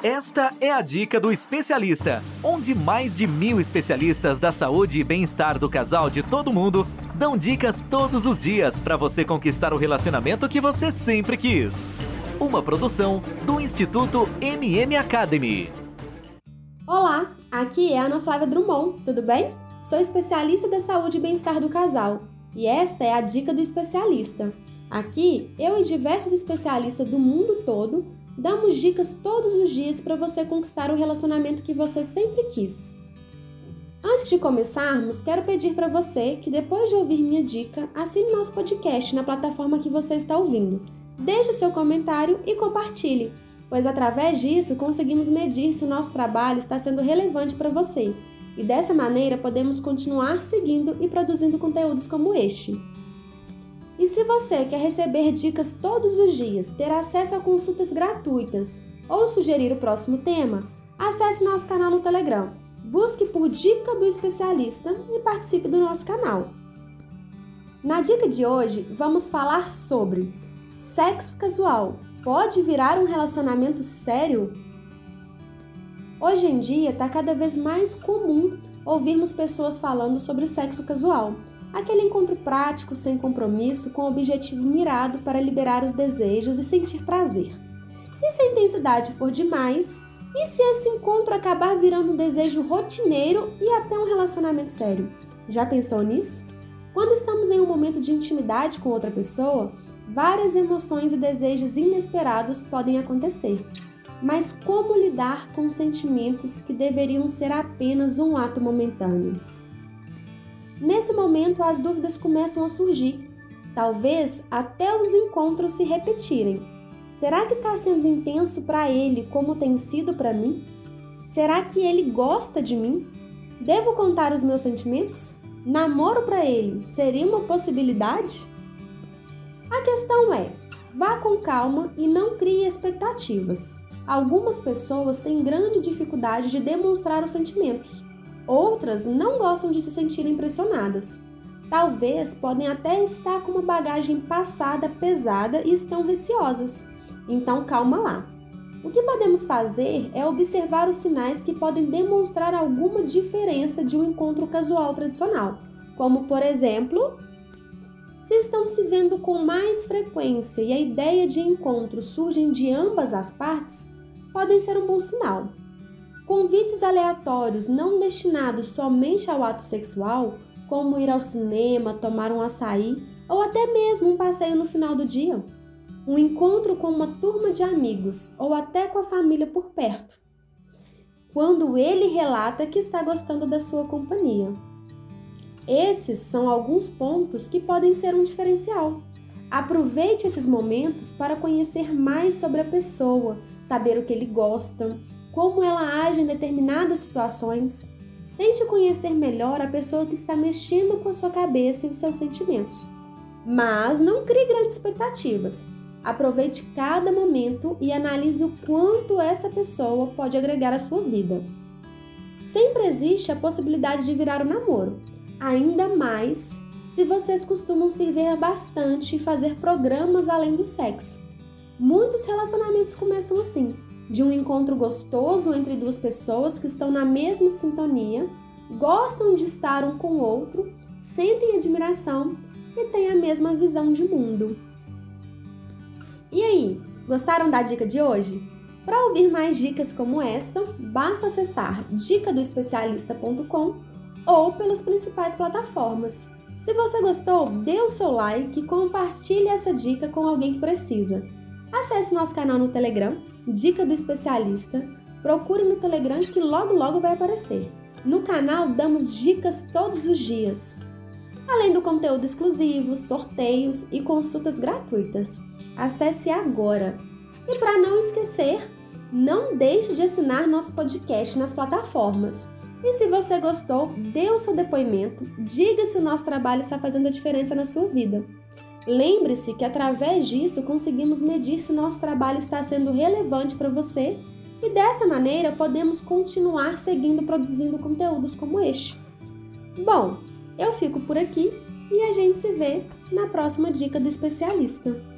Esta é a dica do especialista, onde mais de mil especialistas da saúde e bem-estar do casal de todo mundo dão dicas todos os dias para você conquistar o relacionamento que você sempre quis. Uma produção do Instituto MM Academy. Olá, aqui é a Ana Flávia Drummond, tudo bem? Sou especialista da saúde e bem-estar do casal e esta é a dica do especialista. Aqui, eu e diversos especialistas do mundo todo Damos dicas todos os dias para você conquistar o relacionamento que você sempre quis. Antes de começarmos, quero pedir para você que depois de ouvir minha dica, assine nosso podcast na plataforma que você está ouvindo. Deixe seu comentário e compartilhe, pois através disso conseguimos medir se o nosso trabalho está sendo relevante para você. E dessa maneira podemos continuar seguindo e produzindo conteúdos como este. E se você quer receber dicas todos os dias, ter acesso a consultas gratuitas ou sugerir o próximo tema, acesse nosso canal no Telegram. Busque por Dica do Especialista e participe do nosso canal. Na dica de hoje, vamos falar sobre sexo casual. Pode virar um relacionamento sério? Hoje em dia, está cada vez mais comum ouvirmos pessoas falando sobre sexo casual Aquele encontro prático, sem compromisso, com objetivo mirado para liberar os desejos e sentir prazer. E se a intensidade for demais? E se esse encontro acabar virando um desejo rotineiro e até um relacionamento sério? Já pensou nisso? Quando estamos em um momento de intimidade com outra pessoa, várias emoções e desejos inesperados podem acontecer. Mas como lidar com sentimentos que deveriam ser apenas um ato momentâneo? Nesse momento, as dúvidas começam a surgir. Talvez até os encontros se repetirem. Será que está sendo intenso para ele como tem sido para mim? Será que ele gosta de mim? Devo contar os meus sentimentos? Namoro para ele seria uma possibilidade? A questão é: vá com calma e não crie expectativas. Algumas pessoas têm grande dificuldade de demonstrar os sentimentos, Outras não gostam de se sentir impressionadas. Talvez podem até estar com uma bagagem passada pesada e estão receosas. Então calma lá. O que podemos fazer é observar os sinais que podem demonstrar alguma diferença de um encontro casual tradicional, como por exemplo, se estão se vendo com mais frequência e a ideia de encontro surge de ambas as partes, podem ser um bom sinal. Convites aleatórios não destinados somente ao ato sexual, como ir ao cinema, tomar um açaí ou até mesmo um passeio no final do dia. Um encontro com uma turma de amigos ou até com a família por perto. Quando ele relata que está gostando da sua companhia. Esses são alguns pontos que podem ser um diferencial. Aproveite esses momentos para conhecer mais sobre a pessoa, saber o que ele gosta, como ela age em determinadas situações. Tente conhecer melhor a pessoa que está mexendo com a sua cabeça e os seus sentimentos. Mas não crie grandes expectativas. Aproveite cada momento e analise o quanto essa pessoa pode agregar à sua vida. Sempre existe a possibilidade de virar um namoro, ainda mais se vocês costumam se ver bastante e fazer programas além do sexo. Muitos relacionamentos começam assim de um encontro gostoso entre duas pessoas que estão na mesma sintonia, gostam de estar um com o outro, sentem admiração e têm a mesma visão de mundo. E aí, gostaram da dica de hoje? Para ouvir mais dicas como esta, basta acessar dicadoespecialista.com ou pelas principais plataformas. Se você gostou, dê o seu like e compartilhe essa dica com alguém que precisa. Acesse nosso canal no Telegram, Dica do Especialista. Procure no Telegram que logo logo vai aparecer. No canal damos dicas todos os dias, além do conteúdo exclusivo, sorteios e consultas gratuitas. Acesse agora. E para não esquecer, não deixe de assinar nosso podcast nas plataformas. E se você gostou, dê o seu depoimento, diga se o nosso trabalho está fazendo a diferença na sua vida. Lembre-se que através disso conseguimos medir se nosso trabalho está sendo relevante para você e dessa maneira podemos continuar seguindo produzindo conteúdos como este. Bom, eu fico por aqui e a gente se vê na próxima dica do especialista.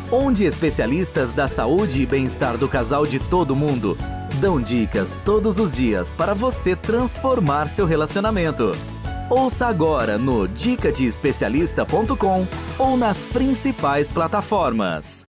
onde especialistas da saúde e bem-estar do casal de todo mundo dão dicas todos os dias para você transformar seu relacionamento. Ouça agora no dicadeespecialista.com ou nas principais plataformas.